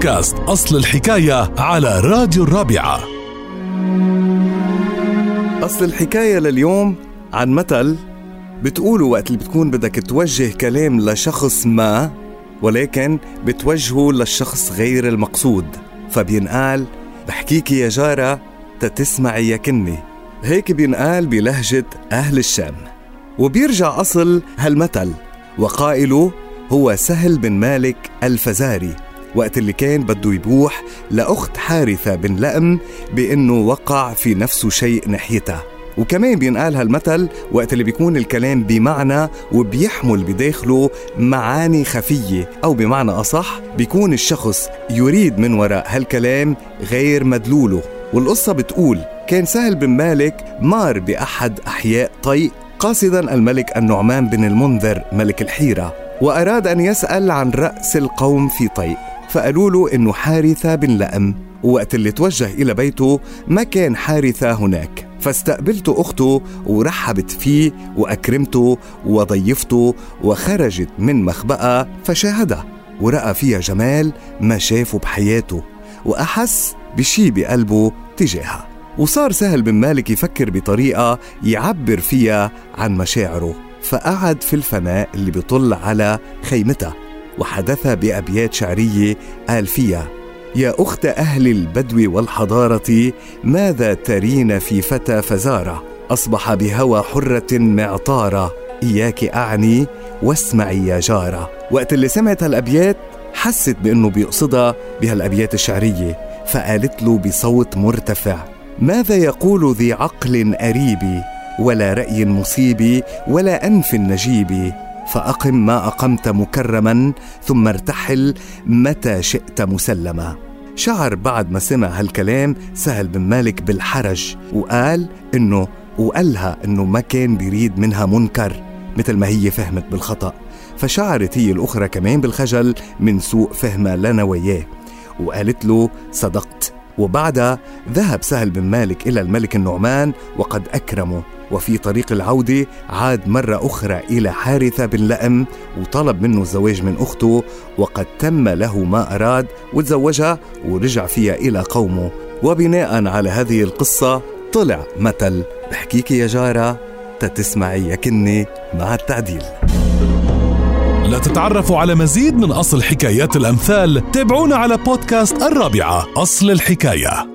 بودكاست أصل الحكاية على راديو الرابعة. أصل الحكاية لليوم عن مثل بتقولوا وقت اللي بتكون بدك توجه كلام لشخص ما ولكن بتوجهه للشخص غير المقصود. فبينقال بحكيكي يا جارة تتسمعي يا كني. هيك بينقال بلهجة أهل الشام. وبيرجع أصل هالمثل وقائله هو سهل بن مالك الفزاري. وقت اللي كان بده يبوح لأخت حارثة بن لأم بأنه وقع في نفسه شيء ناحيتها. وكمان بينقال هالمثل وقت اللي بيكون الكلام بمعنى وبيحمل بداخله معاني خفية أو بمعنى أصح بيكون الشخص يريد من وراء هالكلام غير مدلوله. والقصة بتقول كان سهل بن مالك مار بأحد أحياء طيء قاصدا الملك النعمان بن المنذر ملك الحيرة وأراد أن يسأل عن رأس القوم في طيء. فقالوا له إنه حارثة بن لأم. ووقت اللي توجه إلى بيته ما كان حارثة هناك. فاستقبلت أخته ورحبت فيه وأكرمته وضيفته وخرجت من مخبأة فشاهدها ورأى فيها جمال ما شافه بحياته وأحس بشي بقلبه تجاهها وصار سهل بن مالك يفكر بطريقة يعبر فيها عن مشاعره. فقعد في الفناء اللي بيطل على خيمتها. وحدث بأبيات شعرية قال فيها يا أخت أهل البدو والحضارة ماذا ترين في فتى فزارة؟ أصبح بهوى حرة معطارة. إياك أعني واسمعي يا جارة. وقت اللي سمعت هالأبيات حست بأنه بيقصدها بهالأبيات الشعرية فقالت له بصوت مرتفع ماذا يقول ذي عقل أريبي؟ ولا رأي مصيبي ولا أنف نجيبي فأقم ما أقمت مكرما ثم ارتحل متى شئت مسلما. شعر بعد ما سمع هالكلام سهل بن مالك بالحرج وقال إنه وقالها إنه ما كان بيريد منها منكر مثل ما هي فهمت بالخطأ. فشعرت هي الأخرى كمان بالخجل من سوء فهمها لنا وياه وقالت له صدقت. وبعدها ذهب سهل بن مالك إلى الملك النعمان وقد أكرمه. وفي طريق العودة عاد مرة أخرى إلى حارثة بن لأم وطلب منه الزواج من أخته وقد تم له ما أراد وتزوجها ورجع فيها إلى قومه. وبناء على هذه القصة طلع مثل. بحكيك يا جارة تتسمعي يا كني مع التعديل. لتتعرفوا على مزيد من أصل حكايات الأمثال تابعونا على بودكاست الرابعة أصل الحكاية.